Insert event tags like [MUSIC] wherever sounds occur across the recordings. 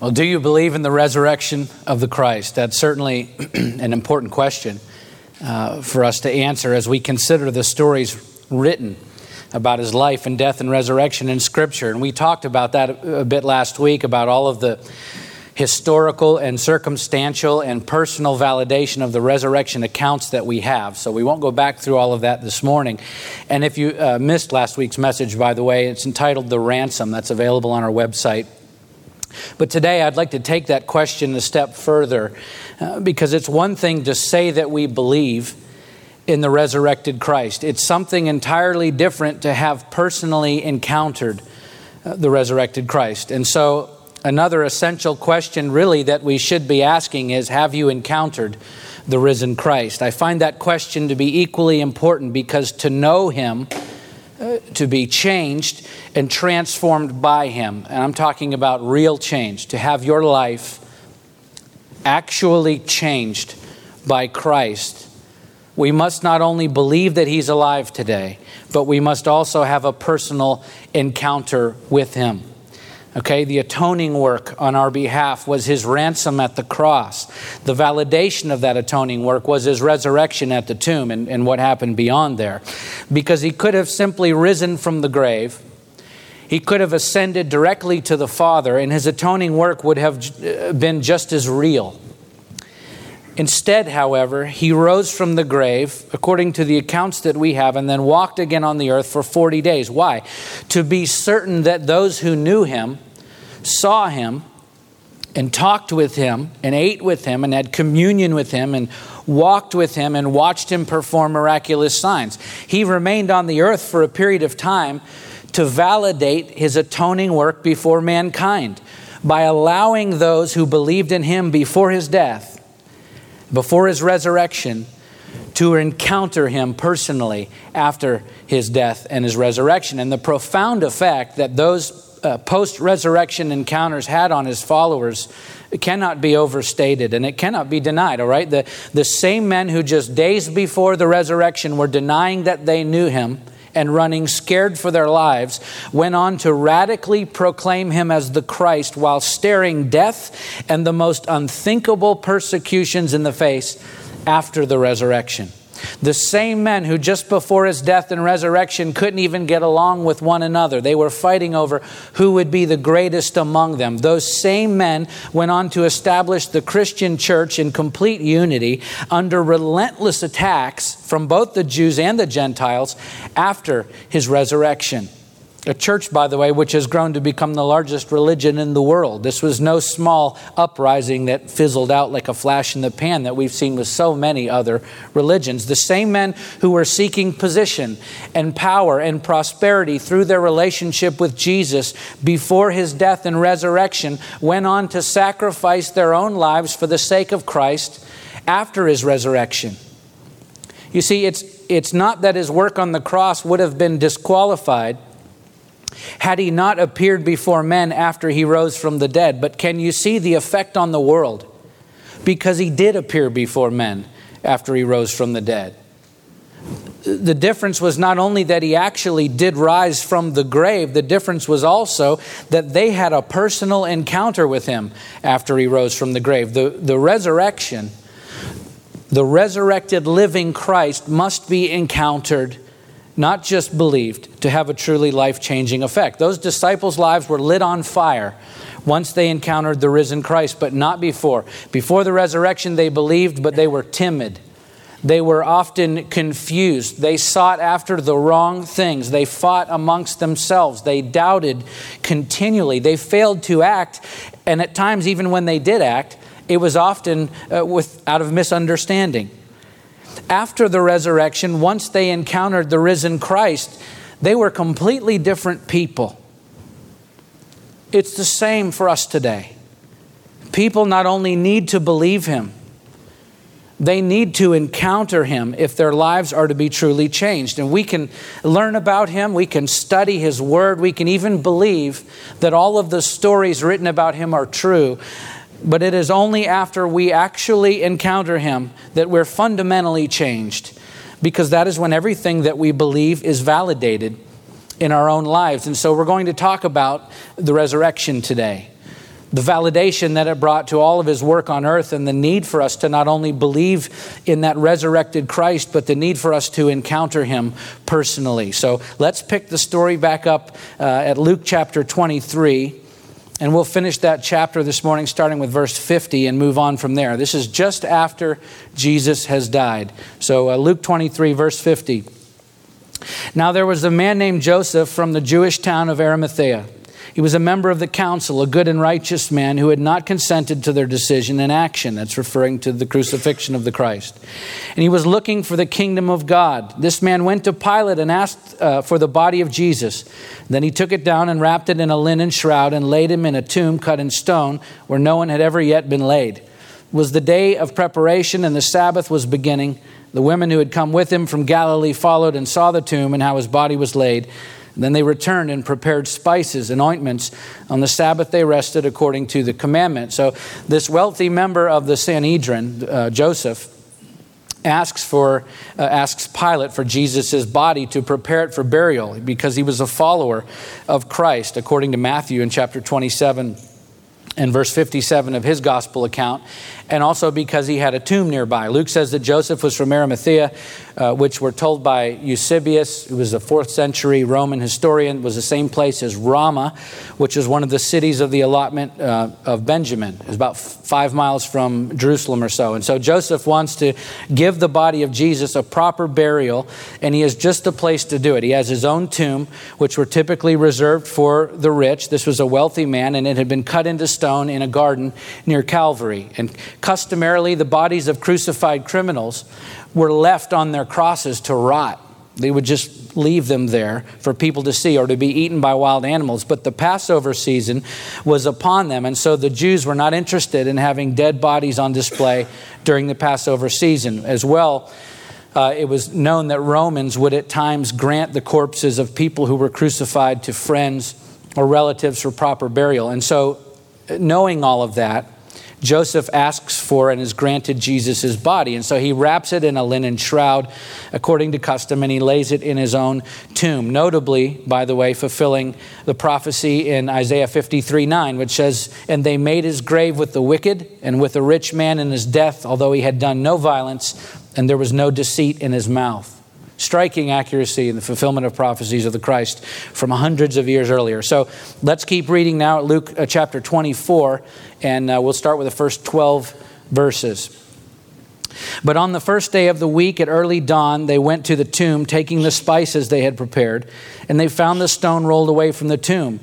Well, do you believe in the resurrection of the Christ? That's certainly [CLEARS THROAT] an important question uh, for us to answer as we consider the stories written about his life and death and resurrection in Scripture. And we talked about that a bit last week about all of the historical and circumstantial and personal validation of the resurrection accounts that we have. So we won't go back through all of that this morning. And if you uh, missed last week's message, by the way, it's entitled The Ransom. That's available on our website. But today I'd like to take that question a step further uh, because it's one thing to say that we believe in the resurrected Christ, it's something entirely different to have personally encountered uh, the resurrected Christ. And so, another essential question, really, that we should be asking is Have you encountered the risen Christ? I find that question to be equally important because to know Him, to be changed and transformed by Him. And I'm talking about real change, to have your life actually changed by Christ. We must not only believe that He's alive today, but we must also have a personal encounter with Him. Okay, the atoning work on our behalf was his ransom at the cross. The validation of that atoning work was his resurrection at the tomb and, and what happened beyond there. Because he could have simply risen from the grave, he could have ascended directly to the Father, and his atoning work would have uh, been just as real. Instead, however, he rose from the grave, according to the accounts that we have, and then walked again on the earth for 40 days. Why? To be certain that those who knew him saw him and talked with him and ate with him and had communion with him and walked with him and watched him perform miraculous signs. He remained on the earth for a period of time to validate his atoning work before mankind by allowing those who believed in him before his death before his resurrection to encounter him personally after his death and his resurrection. And the profound effect that those uh, post resurrection encounters had on his followers cannot be overstated and it cannot be denied, all right? The, the same men who just days before the resurrection were denying that they knew him and running scared for their lives, went on to radically proclaim him as the Christ while staring death and the most unthinkable persecutions in the face after the resurrection. The same men who just before his death and resurrection couldn't even get along with one another. They were fighting over who would be the greatest among them. Those same men went on to establish the Christian church in complete unity under relentless attacks from both the Jews and the Gentiles after his resurrection. A church, by the way, which has grown to become the largest religion in the world. This was no small uprising that fizzled out like a flash in the pan that we've seen with so many other religions. The same men who were seeking position and power and prosperity through their relationship with Jesus before his death and resurrection went on to sacrifice their own lives for the sake of Christ after his resurrection. You see, it's, it's not that his work on the cross would have been disqualified had he not appeared before men after he rose from the dead. But can you see the effect on the world? Because he did appear before men after he rose from the dead. The difference was not only that he actually did rise from the grave, the difference was also that they had a personal encounter with him after he rose from the grave. The, the resurrection, the resurrected living Christ must be encountered not just believed, to have a truly life changing effect. Those disciples' lives were lit on fire once they encountered the risen Christ, but not before. Before the resurrection, they believed, but they were timid. They were often confused. They sought after the wrong things. They fought amongst themselves. They doubted continually. They failed to act, and at times, even when they did act, it was often uh, with, out of misunderstanding after the resurrection, once they encountered the risen Christ, they were completely different people. It's the same for us today. People not only need to believe Him, they need to encounter Him if their lives are to be truly changed. And we can learn about Him, we can study His Word, we can even believe that all of the stories written about Him are true. But it is only after we actually encounter Him that we're fundamentally changed, because that is when everything that we believe is validated in our own lives. And so we're going to talk about the resurrection today. the validation that it brought to all of his work on earth, and the need for us to not only believe in that resurrected Christ, but the need for us to encounter him personally. So let's pick the story back up uh, at Luke chapter 23. And we'll finish that chapter this morning, starting with verse 50, and move on from there. This is just after Jesus has died. So, uh, Luke 23, verse 50. Now, there was a man named Joseph from the Jewish town of Arimathea he was a member of the council, a good and righteous man who had not consented to their decision and action. That's referring to the crucifixion of the Christ. And he was looking for the kingdom of God. This man went to Pilate and asked uh, for the body of Jesus. Then he took it down and wrapped it in a linen shroud and laid him in a tomb cut in stone where no one had ever yet been laid. It was the day of preparation and the Sabbath was beginning. The women who had come with him from Galilee followed and saw the tomb and how his body was laid. Then they returned and prepared spices and ointments. On the Sabbath, they rested according to the commandment. So, this wealthy member of the Sanhedrin, uh, Joseph, asks for uh, asks Pilate for Jesus' body to prepare it for burial because he was a follower of Christ according to Matthew in chapter 27 and verse 57 of his gospel account and also because he had a tomb nearby. Luke says that Joseph was from Arimathea, uh, which were told by Eusebius, who was a fourth century Roman historian, was the same place as Ramah, which is one of the cities of the allotment uh, of Benjamin. It's about five miles from Jerusalem or so. And so Joseph wants to give the body of Jesus a proper burial, and he has just the place to do it. He has his own tomb, which were typically reserved for the rich. This was a wealthy man, and it had been cut into stone in a garden near Calvary. And Customarily, the bodies of crucified criminals were left on their crosses to rot. They would just leave them there for people to see or to be eaten by wild animals. But the Passover season was upon them, and so the Jews were not interested in having dead bodies on display during the Passover season. As well, uh, it was known that Romans would at times grant the corpses of people who were crucified to friends or relatives for proper burial. And so, knowing all of that, Joseph asks for and is granted Jesus' body. And so he wraps it in a linen shroud according to custom and he lays it in his own tomb. Notably, by the way, fulfilling the prophecy in Isaiah 53 9, which says, And they made his grave with the wicked and with a rich man in his death, although he had done no violence and there was no deceit in his mouth striking accuracy in the fulfillment of prophecies of the Christ from hundreds of years earlier. So let's keep reading now at Luke uh, chapter 24, and uh, we'll start with the first 12 verses. But on the first day of the week at early dawn, they went to the tomb, taking the spices they had prepared, and they found the stone rolled away from the tomb.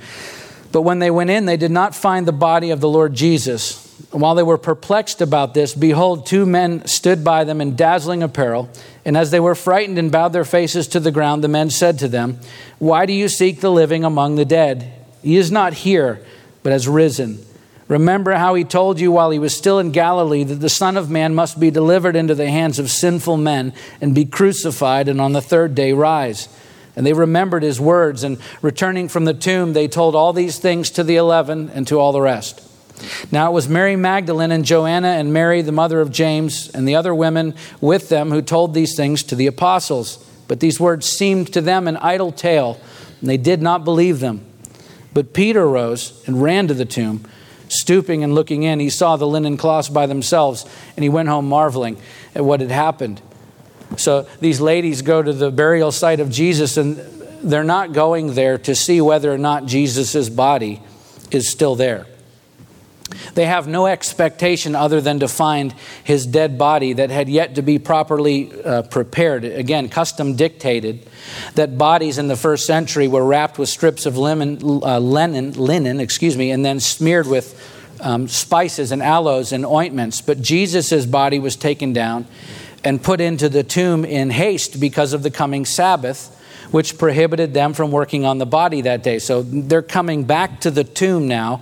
But when they went in, they did not find the body of the Lord Jesus. While they were perplexed about this, behold, two men stood by them in dazzling apparel. And as they were frightened and bowed their faces to the ground, the men said to them, Why do you seek the living among the dead? He is not here, but has risen. Remember how he told you while he was still in Galilee that the Son of Man must be delivered into the hands of sinful men and be crucified, and on the third day rise. And they remembered his words, and returning from the tomb, they told all these things to the eleven and to all the rest. Now it was Mary Magdalene and Joanna and Mary, the mother of James, and the other women with them who told these things to the apostles. But these words seemed to them an idle tale, and they did not believe them. But Peter rose and ran to the tomb. Stooping and looking in, he saw the linen cloths by themselves, and he went home marveling at what had happened. So these ladies go to the burial site of Jesus, and they're not going there to see whether or not Jesus' body is still there. They have no expectation other than to find his dead body that had yet to be properly uh, prepared. Again, custom dictated that bodies in the first century were wrapped with strips of lemon, uh, linen, linen, excuse me, and then smeared with um, spices and aloes and ointments. But Jesus' body was taken down and put into the tomb in haste because of the coming Sabbath which prohibited them from working on the body that day. So they're coming back to the tomb now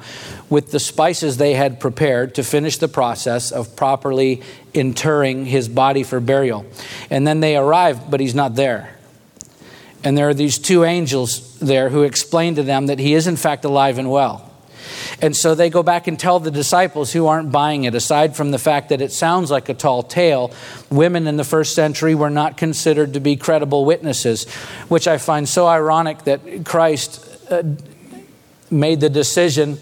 with the spices they had prepared to finish the process of properly interring his body for burial. And then they arrive, but he's not there. And there are these two angels there who explain to them that he is, in fact, alive and well. And so they go back and tell the disciples who aren't buying it, aside from the fact that it sounds like a tall tale, women in the first century were not considered to be credible witnesses, which I find so ironic that Christ uh, made the decision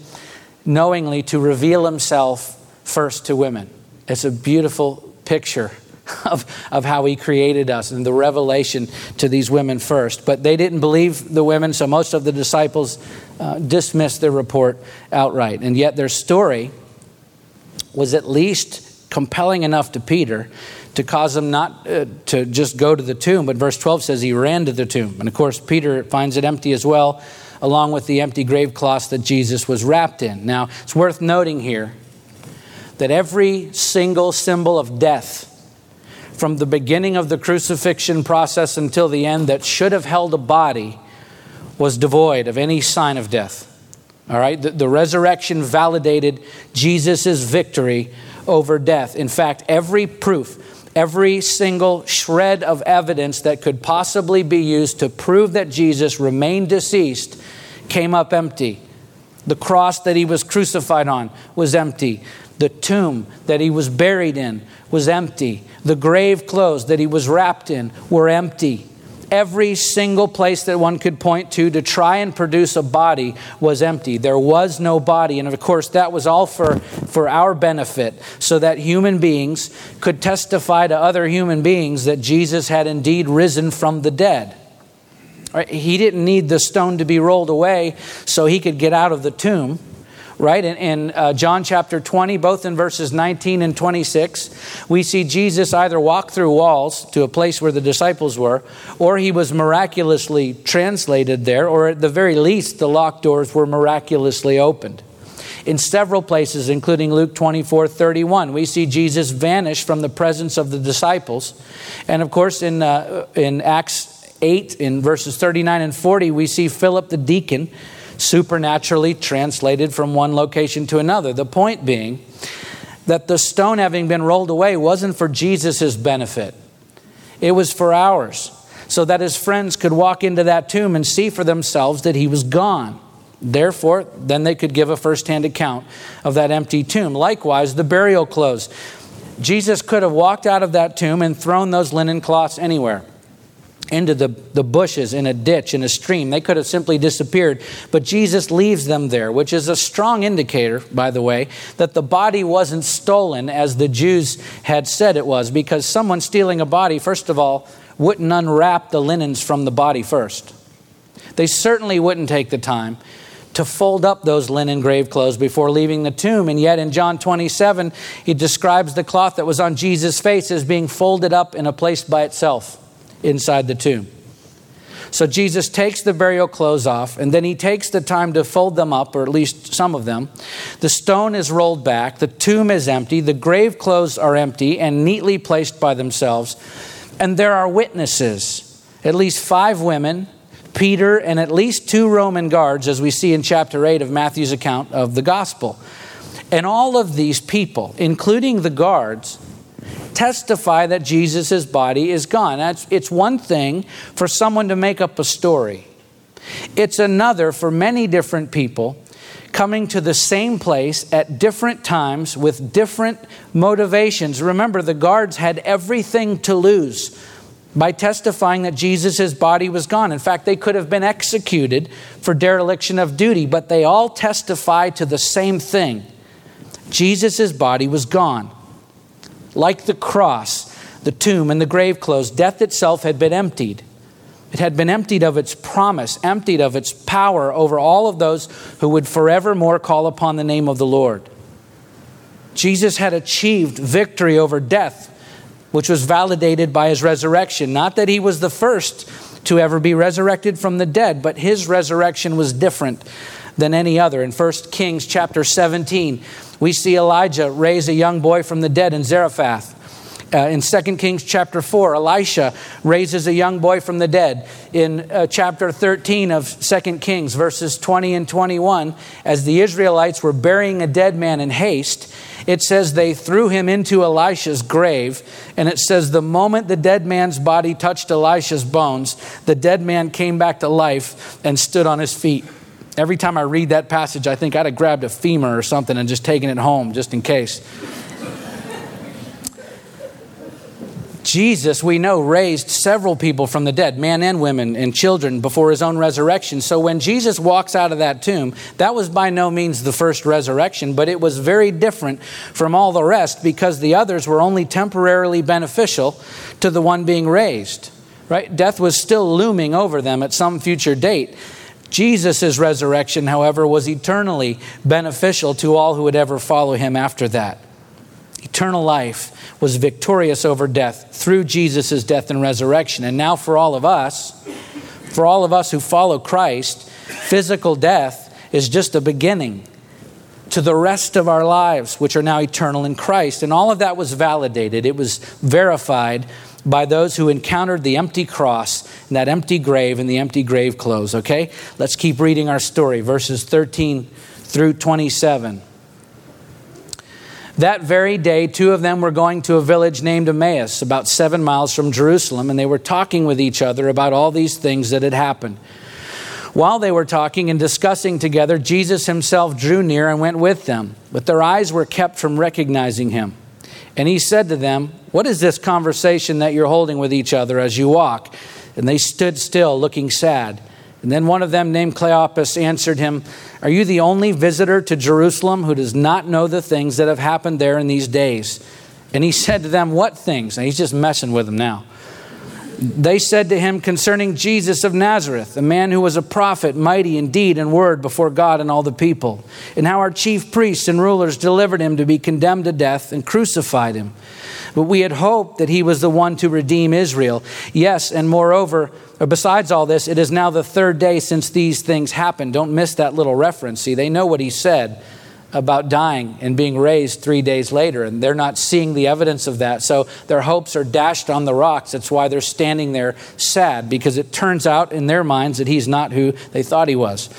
knowingly to reveal himself first to women. It's a beautiful picture [LAUGHS] of, of how he created us and the revelation to these women first. But they didn't believe the women, so most of the disciples uh, dismissed their report outright. And yet their story was at least compelling enough to Peter to cause him not uh, to just go to the tomb. But verse 12 says he ran to the tomb. And of course, Peter finds it empty as well, along with the empty grave cloth that Jesus was wrapped in. Now, it's worth noting here that every single symbol of death from the beginning of the crucifixion process until the end that should have held a body was devoid of any sign of death. All right? The, the resurrection validated Jesus' victory over death. In fact, every proof, every single shred of evidence that could possibly be used to prove that Jesus remained deceased came up empty. The cross that he was crucified on was empty. The tomb that he was buried in was empty. The grave clothes that he was wrapped in were empty. Every single place that one could point to to try and produce a body was empty. There was no body. And of course, that was all for, for our benefit, so that human beings could testify to other human beings that Jesus had indeed risen from the dead. He didn't need the stone to be rolled away so he could get out of the tomb right? In, in uh, John chapter 20, both in verses 19 and 26, we see Jesus either walk through walls to a place where the disciples were, or he was miraculously translated there, or at the very least, the locked doors were miraculously opened. In several places, including Luke 24 31, we see Jesus vanish from the presence of the disciples. And of course, in, uh, in Acts 8, in verses 39 and 40, we see Philip the deacon supernaturally translated from one location to another. The point being that the stone having been rolled away wasn't for Jesus' benefit, it was for ours, so that his friends could walk into that tomb and see for themselves that he was gone. Therefore, then they could give a firsthand account of that empty tomb. Likewise, the burial clothes. Jesus could have walked out of that tomb and thrown those linen cloths anywhere into the, the bushes in a ditch, in a stream. They could have simply disappeared, but Jesus leaves them there, which is a strong indicator, by the way, that the body wasn't stolen as the Jews had said it was, because someone stealing a body, first of all, wouldn't unwrap the linens from the body first. They certainly wouldn't take the time to fold up those linen grave clothes before leaving the tomb. And yet in John 27, he describes the cloth that was on Jesus' face as being folded up in a place by itself inside the tomb. So Jesus takes the burial clothes off, and then he takes the time to fold them up, or at least some of them. The stone is rolled back, the tomb is empty, the grave clothes are empty and neatly placed by themselves. And there are witnesses, at least five women, Peter, and at least two Roman guards, as we see in chapter 8 of Matthew's account of the gospel. And all of these people, including the guards, testify that Jesus' body is gone. That's, it's one thing for someone to make up a story, it's another for many different people coming to the same place at different times with different motivations. Remember, the guards had everything to lose by testifying that Jesus' body was gone. In fact, they could have been executed for dereliction of duty, but they all testify to the same thing Jesus' body was gone. Like the cross, the tomb, and the grave clothes, death itself had been emptied. It had been emptied of its promise, emptied of its power over all of those who would forevermore call upon the name of the Lord. Jesus had achieved victory over death, which was validated by his resurrection. Not that he was the first to ever be resurrected from the dead, but his resurrection was different than any other. In 1 Kings chapter 17, we see Elijah raise a young boy from the dead in Zarephath. Uh, in 2 Kings chapter 4, Elisha raises a young boy from the dead. In uh, chapter 13 of 2 Kings, verses 20 and 21, as the Israelites were burying a dead man in haste, it says they threw him into Elisha's grave. And it says the moment the dead man's body touched Elisha's bones, the dead man came back to life and stood on his feet. Every time I read that passage, I think I'd have grabbed a femur or something and just taken it home just in case. Jesus, we know, raised several people from the dead, men and women and children, before his own resurrection. So when Jesus walks out of that tomb, that was by no means the first resurrection, but it was very different from all the rest because the others were only temporarily beneficial to the one being raised. Right? Death was still looming over them at some future date. Jesus' resurrection, however, was eternally beneficial to all who would ever follow him after that. Eternal life was victorious over death through Jesus' death and resurrection. And now, for all of us, for all of us who follow Christ, physical death is just a beginning to the rest of our lives, which are now eternal in Christ. And all of that was validated, it was verified by those who encountered the empty cross and that empty grave and the empty grave clothes. Okay? Let's keep reading our story, verses 13 through 27. That very day, two of them were going to a village named Emmaus, about seven miles from Jerusalem, and they were talking with each other about all these things that had happened. While they were talking and discussing together, Jesus himself drew near and went with them, but their eyes were kept from recognizing him. And he said to them, What is this conversation that you're holding with each other as you walk? And they stood still, looking sad. And then one of them, named Cleopas, answered him, Are you the only visitor to Jerusalem who does not know the things that have happened there in these days? And he said to them, What things? And he's just messing with them now. They said to him concerning Jesus of Nazareth, a man who was a prophet, mighty in deed and word before God and all the people, and how our chief priests and rulers delivered him to be condemned to death and crucified him. But we had hoped that he was the one to redeem Israel. Yes, and moreover, or besides all this, it is now the third day since these things happened. Don't miss that little reference. See, they know what he said about dying and being raised three days later, and they're not seeing the evidence of that. So their hopes are dashed on the rocks. That's why they're standing there sad, because it turns out in their minds that he's not who they thought he was.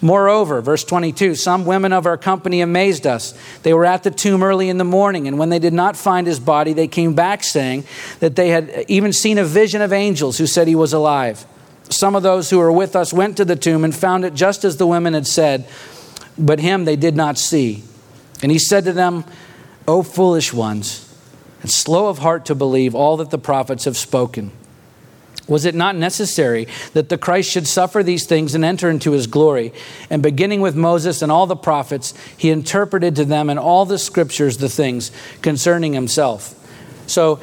Moreover, verse 22 some women of our company amazed us. They were at the tomb early in the morning, and when they did not find his body, they came back saying that they had even seen a vision of angels who said he was alive. Some of those who were with us went to the tomb and found it just as the women had said but him they did not see. And he said to them, O foolish ones, and slow of heart to believe all that the prophets have spoken. Was it not necessary that the Christ should suffer these things and enter into his glory? And beginning with Moses and all the prophets, he interpreted to them in all the scriptures the things concerning himself. So,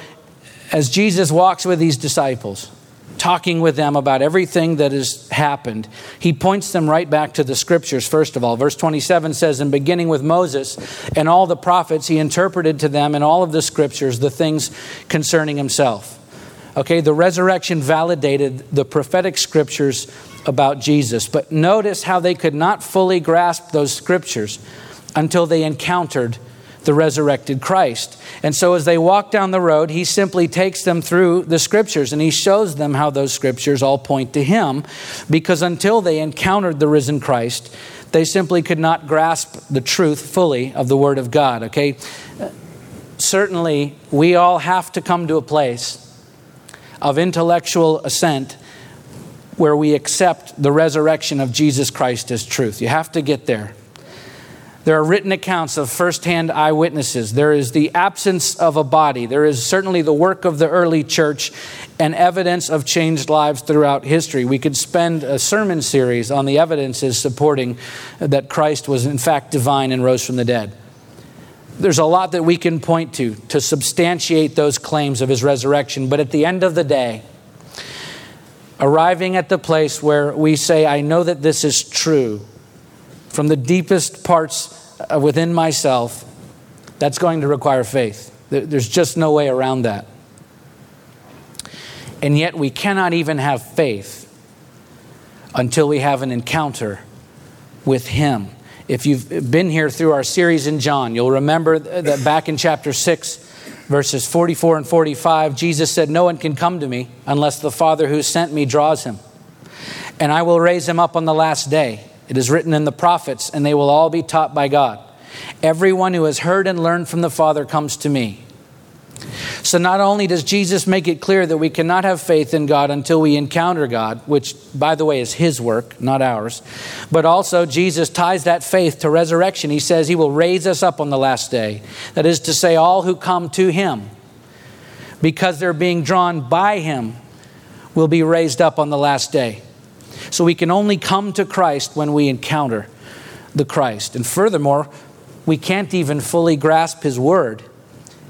as Jesus walks with these disciples, talking with them about everything that has happened, he points them right back to the scriptures, first of all. Verse 27 says, In beginning with Moses and all the prophets, he interpreted to them in all of the scriptures the things concerning himself. Okay, the resurrection validated the prophetic scriptures about Jesus. But notice how they could not fully grasp those scriptures until they encountered the resurrected Christ. And so as they walk down the road, he simply takes them through the scriptures and he shows them how those scriptures all point to him because until they encountered the risen Christ, they simply could not grasp the truth fully of the Word of God, okay? Certainly, we all have to come to a place of intellectual assent where we accept the resurrection of Jesus Christ as truth. You have to get there. There are written accounts of firsthand eyewitnesses. There is the absence of a body. There is certainly the work of the early church and evidence of changed lives throughout history. We could spend a sermon series on the evidences supporting that Christ was, in fact, divine and rose from the dead. There's a lot that we can point to to substantiate those claims of his resurrection, but at the end of the day, arriving at the place where we say, I know that this is true from the deepest parts uh, within myself, that's going to require faith. There's just no way around that. And yet, we cannot even have faith until we have an encounter with Him. If you've been here through our series in John, you'll remember that back in chapter 6, verses 44 and 45, Jesus said, No one can come to me unless the Father who sent me draws him. And I will raise him up on the last day. It is written in the prophets, and they will all be taught by God. Everyone who has heard and learned from the Father comes to me. So, not only does Jesus make it clear that we cannot have faith in God until we encounter God, which, by the way, is His work, not ours, but also Jesus ties that faith to resurrection. He says He will raise us up on the last day. That is to say, all who come to Him because they're being drawn by him, will be raised up on the last day. So we can only come to Christ when we encounter the Christ. And furthermore, we can't even fully grasp his word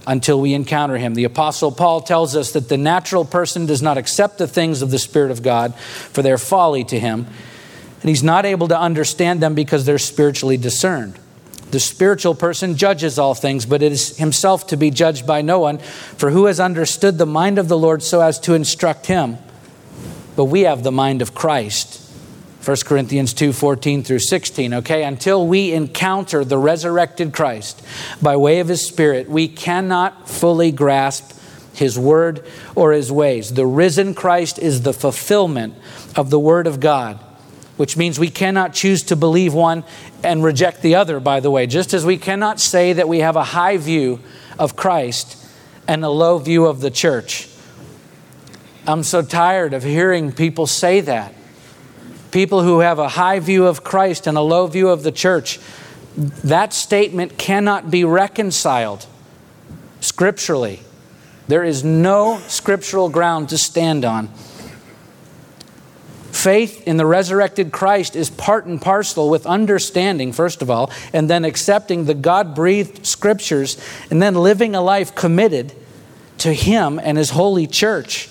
until we encounter him. The Apostle Paul tells us that the natural person does not accept the things of the Spirit of God, for their folly to him, and he's not able to understand them because they're spiritually discerned. The spiritual person judges all things, but it is himself to be judged by no one. For who has understood the mind of the Lord so as to instruct him? But we have the mind of Christ. 1 Corinthians 2 14 through 16. Okay, until we encounter the resurrected Christ by way of his Spirit, we cannot fully grasp his word or his ways. The risen Christ is the fulfillment of the word of God, which means we cannot choose to believe one and reject the other, by the way, just as we cannot say that we have a high view of Christ and a low view of the church. I'm so tired of hearing people say that. People who have a high view of Christ and a low view of the church. That statement cannot be reconciled scripturally. There is no scriptural ground to stand on. Faith in the resurrected Christ is part and parcel with understanding, first of all, and then accepting the God breathed scriptures, and then living a life committed to Him and His holy church.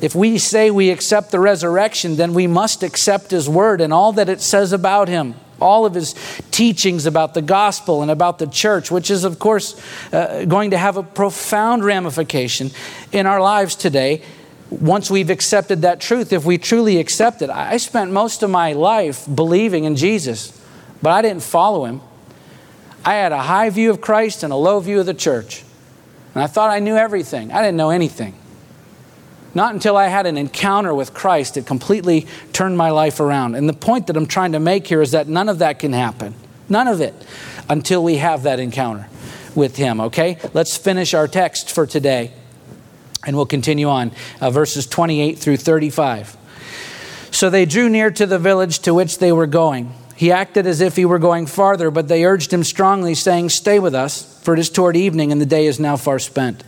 If we say we accept the resurrection, then we must accept His word and all that it says about Him, all of His teachings about the gospel and about the church, which is, of course, uh, going to have a profound ramification in our lives today once we've accepted that truth, if we truly accept it. I spent most of my life believing in Jesus, but I didn't follow Him. I had a high view of Christ and a low view of the church. And I thought I knew everything. I didn't know anything. Not until I had an encounter with Christ, it completely turned my life around. And the point that I'm trying to make here is that none of that can happen. None of it until we have that encounter with Him, okay? Let's finish our text for today and we'll continue on. Uh, verses 28 through 35. So they drew near to the village to which they were going. He acted as if he were going farther, but they urged him strongly, saying, Stay with us, for it is toward evening, and the day is now far spent.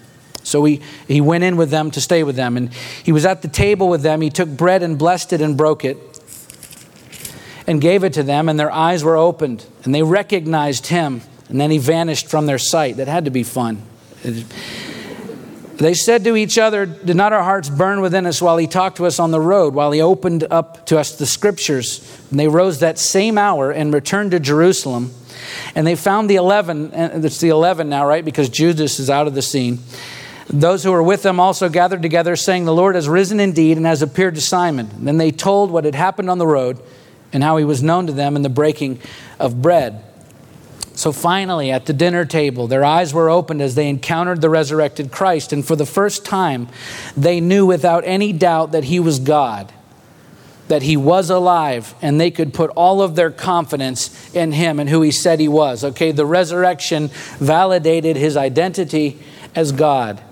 So he, he went in with them to stay with them. And he was at the table with them. He took bread and blessed it and broke it and gave it to them, and their eyes were opened, and they recognized him. And then he vanished from their sight. That had to be fun. They said to each other, Did not our hearts burn within us while he talked to us on the road, while he opened up to us the scriptures? And they rose that same hour and returned to Jerusalem. And they found the eleven, and it's the eleven now, right? Because Judas is out of the scene. Those who were with them also gathered together, saying, The Lord has risen indeed and has appeared to Simon. And then they told what had happened on the road and how he was known to them in the breaking of bread. So finally, at the dinner table, their eyes were opened as they encountered the resurrected Christ. And for the first time, they knew without any doubt that he was God, that he was alive, and they could put all of their confidence in him and who he said he was. Okay, the resurrection validated his identity as God.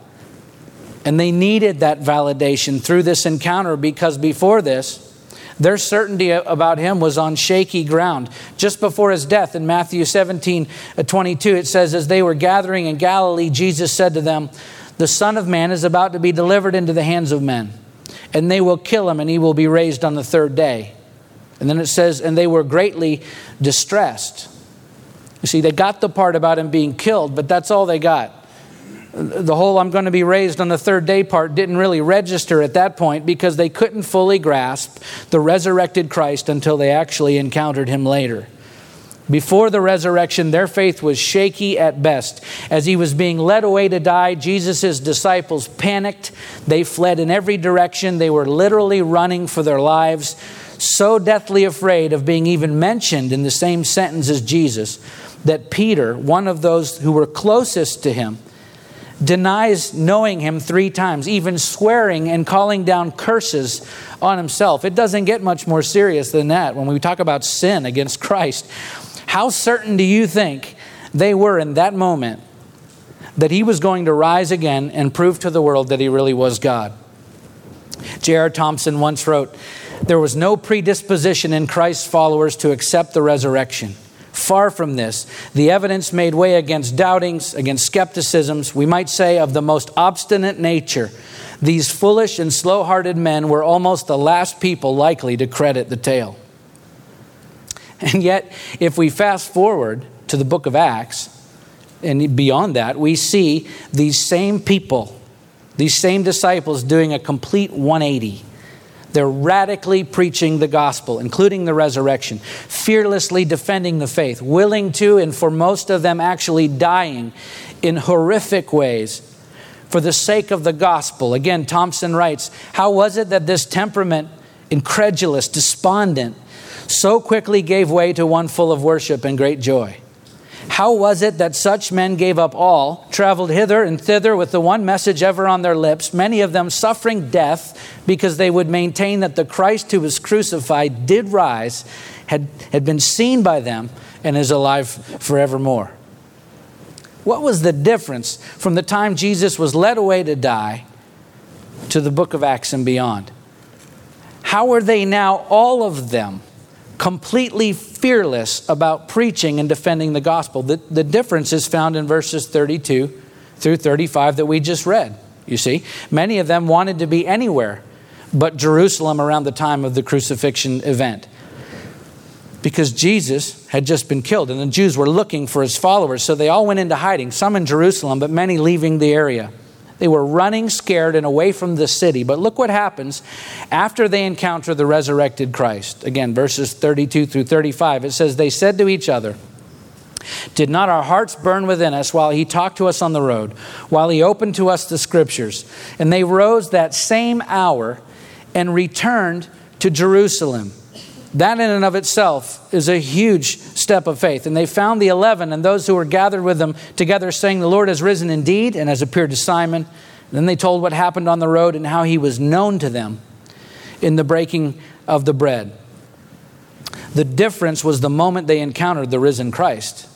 And they needed that validation through this encounter because before this, their certainty about him was on shaky ground. Just before his death in Matthew 17 uh, 22, it says, As they were gathering in Galilee, Jesus said to them, The Son of Man is about to be delivered into the hands of men, and they will kill him, and he will be raised on the third day. And then it says, And they were greatly distressed. You see, they got the part about him being killed, but that's all they got the whole I'm going to be raised on the third day part didn't really register at that point because they couldn't fully grasp the resurrected Christ until they actually encountered him later. Before the resurrection, their faith was shaky at best. As he was being led away to die, Jesus' disciples panicked. They fled in every direction. They were literally running for their lives, so deathly afraid of being even mentioned in the same sentence as Jesus that Peter, one of those who were closest to him, denies knowing him three times, even swearing and calling down curses on himself. It doesn't get much more serious than that when we talk about sin against Christ. How certain do you think they were in that moment that he was going to rise again and prove to the world that he really was God? J.R. Thompson once wrote, There was no predisposition in Christ's followers to accept the resurrection. Far from this, the evidence made way against doubtings, against skepticisms, we might say of the most obstinate nature. These foolish and slow hearted men were almost the last people likely to credit the tale. And yet, if we fast forward to the book of Acts, and beyond that, we see these same people, these same disciples doing a complete 180 they're radically preaching the gospel, including the resurrection, fearlessly defending the faith, willing to, and for most of them, actually dying in horrific ways for the sake of the gospel. Again, Thompson writes How was it that this temperament, incredulous, despondent, so quickly gave way to one full of worship and great joy? How was it that such men gave up all, traveled hither and thither with the one message ever on their lips, many of them suffering death because they would maintain that the Christ who was crucified did rise, had, had been seen by them, and is alive forevermore? What was the difference from the time Jesus was led away to die to the book of Acts and beyond? How are they now, all of them, completely fearless about preaching and defending the gospel. The, the difference is found in verses 32 through 35 that we just read. You see, many of them wanted to be anywhere but Jerusalem around the time of the crucifixion event because Jesus had just been killed and the Jews were looking for his followers. So they all went into hiding, some in Jerusalem, but many leaving the area. They were running scared and away from the city. But look what happens after they encounter the resurrected Christ. Again, verses 32 through 35. It says, They said to each other, did not our hearts burn within us while he talked to us on the road, while he opened to us the scriptures? And they rose that same hour and returned to Jerusalem. That in and of itself is a huge step of faith. And they found the eleven and those who were gathered with them together, saying, The Lord has risen indeed and has appeared to Simon. Then they told what happened on the road and how he was known to them in the breaking of the bread. The difference was the moment they encountered the risen Christ.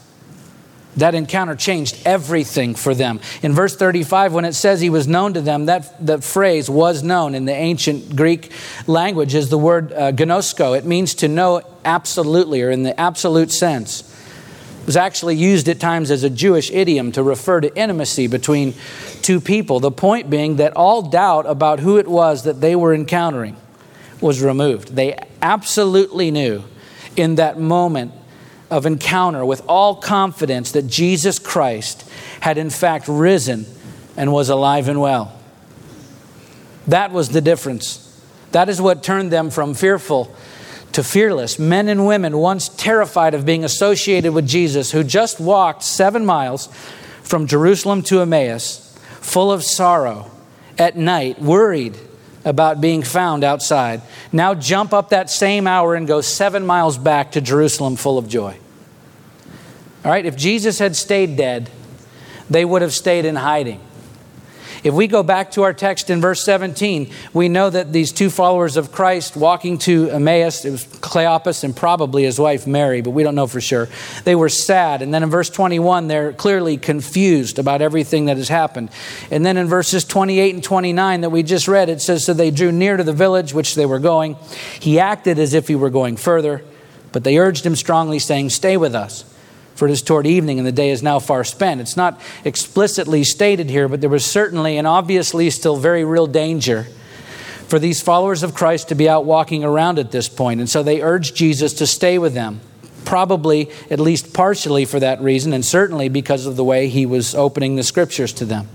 That encounter changed everything for them. In verse 35, when it says he was known to them, that, that phrase was known in the ancient Greek language is the word uh, gnosko. It means to know absolutely or in the absolute sense. It was actually used at times as a Jewish idiom to refer to intimacy between two people. The point being that all doubt about who it was that they were encountering was removed. They absolutely knew in that moment of encounter with all confidence that Jesus Christ had in fact risen and was alive and well. That was the difference. That is what turned them from fearful to fearless. Men and women, once terrified of being associated with Jesus, who just walked seven miles from Jerusalem to Emmaus, full of sorrow, at night, worried about being found outside. Now jump up that same hour and go seven miles back to Jerusalem full of joy. All right, if Jesus had stayed dead, they would have stayed in hiding. If we go back to our text in verse 17, we know that these two followers of Christ walking to Emmaus, it was Cleopas and probably his wife Mary, but we don't know for sure. They were sad. And then in verse 21, they're clearly confused about everything that has happened. And then in verses 28 and 29 that we just read, it says, So they drew near to the village which they were going. He acted as if he were going further, but they urged him strongly, saying, Stay with us for it is toward evening and the day is now far spent. It's not explicitly stated here, but there was certainly and obviously still very real danger for these followers of Christ to be out walking around at this point. And so they urged Jesus to stay with them, probably at least partially for that reason, and certainly because of the way he was opening the scriptures to them.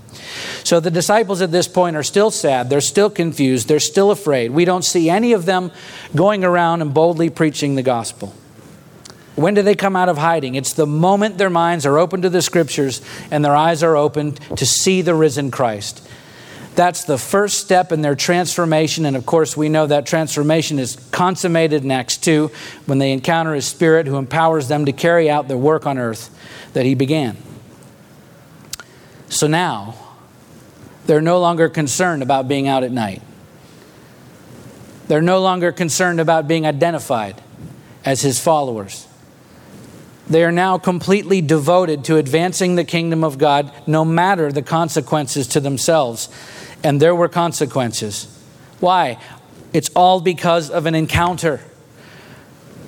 So the disciples at this point are still sad. They're still confused. They're still afraid. We don't see any of them going around and boldly preaching the gospel. When do they come out of hiding? It's the moment their minds are open to the scriptures and their eyes are opened to see the risen Christ. That's the first step in their transformation. And of course, we know that transformation is consummated in Acts 2 when they encounter His Spirit who empowers them to carry out the work on earth that He began. So now, they're no longer concerned about being out at night. They're no longer concerned about being identified as His followers. They are now completely devoted to advancing the kingdom of God, no matter the consequences to themselves. And there were consequences. Why? It's all because of an encounter.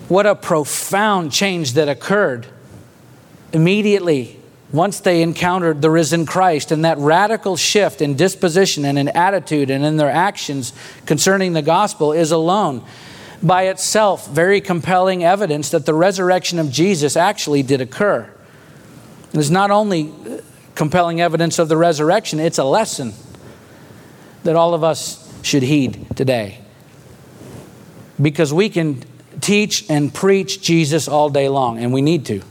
What a profound change that occurred immediately once they encountered the risen Christ. And that radical shift in disposition and in attitude and in their actions concerning the gospel is alone, by itself, very compelling evidence that the resurrection of Jesus actually did occur. It is not only uh, compelling evidence of the resurrection, it's a lesson that all of us should heed today. Because we can teach and preach Jesus all day long, and we need to.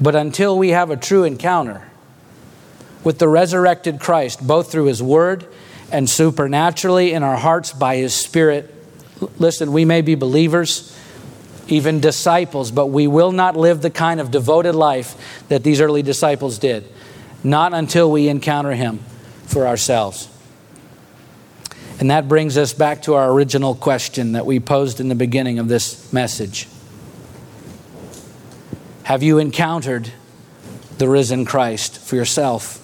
But until we have a true encounter with the resurrected Christ, both through His Word and supernaturally in our hearts by His Spirit, listen, we may be believers, even disciples, but we will not live the kind of devoted life that these early disciples did. Not until we encounter Him for ourselves. And that brings us back to our original question that we posed in the beginning of this message. Have you encountered the risen Christ for yourself?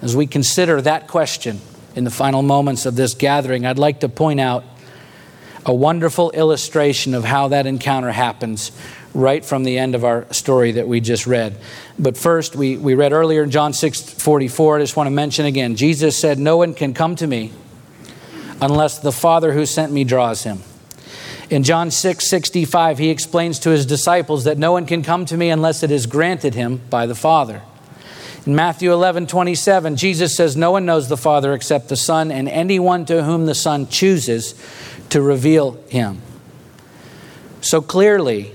As we consider that question in the final moments of this gathering, I'd like to point out a wonderful illustration of how that encounter happens right from the end of our story that we just read. But first, we, we read earlier in John 6 44, I just want to mention again Jesus said, No one can come to me unless the Father who sent me draws him. In John 6 65, he explains to his disciples that no one can come to me unless it is granted him by the Father. In Matthew 11 27, Jesus says, No one knows the Father except the Son, and anyone to whom the Son chooses to reveal him. So clearly,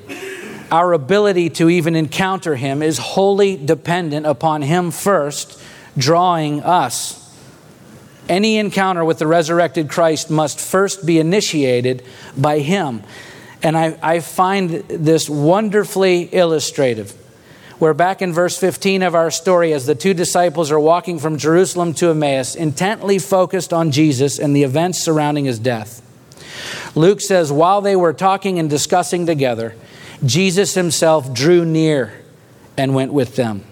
our ability to even encounter him is wholly dependent upon him first drawing us any encounter with the resurrected Christ must first be initiated by Him. And I, I find this wonderfully illustrative. Where back in verse 15 of our story, as the two disciples are walking from Jerusalem to Emmaus, intently focused on Jesus and the events surrounding his death. Luke says, while they were talking and discussing together, Jesus himself drew near and went with them.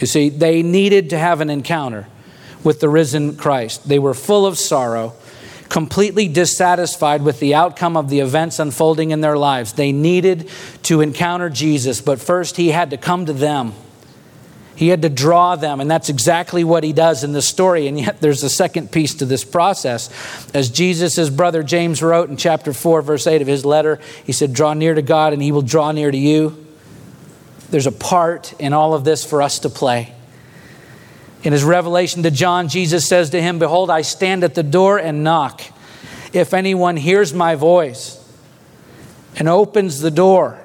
You see, they needed to have an encounter with the risen Christ. They were full of sorrow, completely dissatisfied with the outcome of the events unfolding in their lives. They needed to encounter Jesus, but first he had to come to them. He had to draw them, and that's exactly what he does in the story. And yet, there's a second piece to this process. As Jesus' brother James wrote in chapter 4, verse 8 of his letter, he said, Draw near to God, and he will draw near to you. There's a part in all of this for us to play. In his revelation to John, Jesus says to him, Behold, I stand at the door and knock. If anyone hears my voice and opens the door,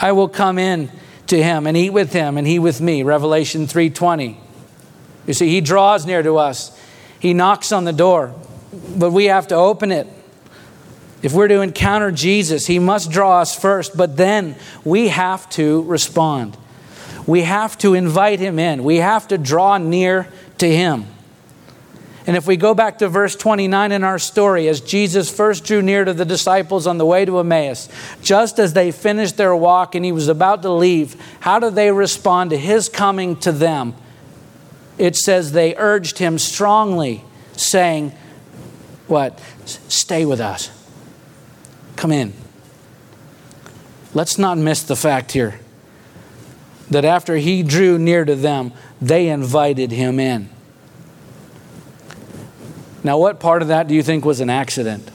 I will come in to him and eat with him and he with me. Revelation 3:20. You see, he draws near to us. He knocks on the door, but we have to open it. If we're to encounter Jesus, he must draw us first, but then we have to respond we have to invite him in. We have to draw near to him. And if we go back to verse 29 in our story, as Jesus first drew near to the disciples on the way to Emmaus, just as they finished their walk and he was about to leave, how do they respond to his coming to them? It says they urged him strongly, saying, What? Stay with us. Come in. Let's not miss the fact here that after he drew near to them, they invited him in. Now, what part of that do you think was an accident?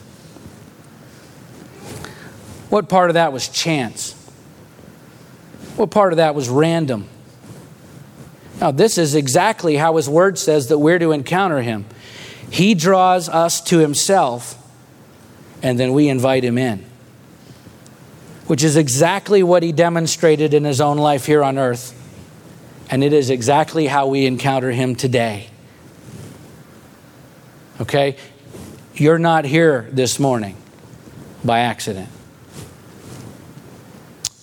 What part of that was chance? What part of that was random? Now, this is exactly how his word says that we're to encounter him. He draws us to himself, and then we invite him in which is exactly what he demonstrated in his own life here on earth. And it is exactly how we encounter him today. Okay? You're not here this morning by accident.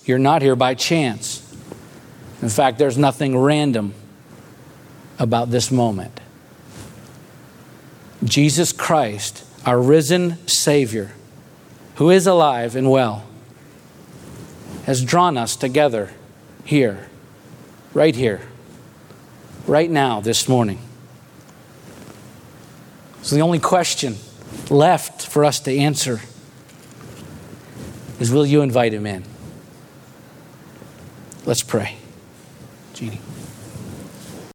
You're not here by chance. In fact, there's nothing random about this moment. Jesus Christ, our risen Savior, who is alive and well, has drawn us together here, right here, right now, this morning. So the only question left for us to answer is will you invite him in? Let's pray. Jeannie.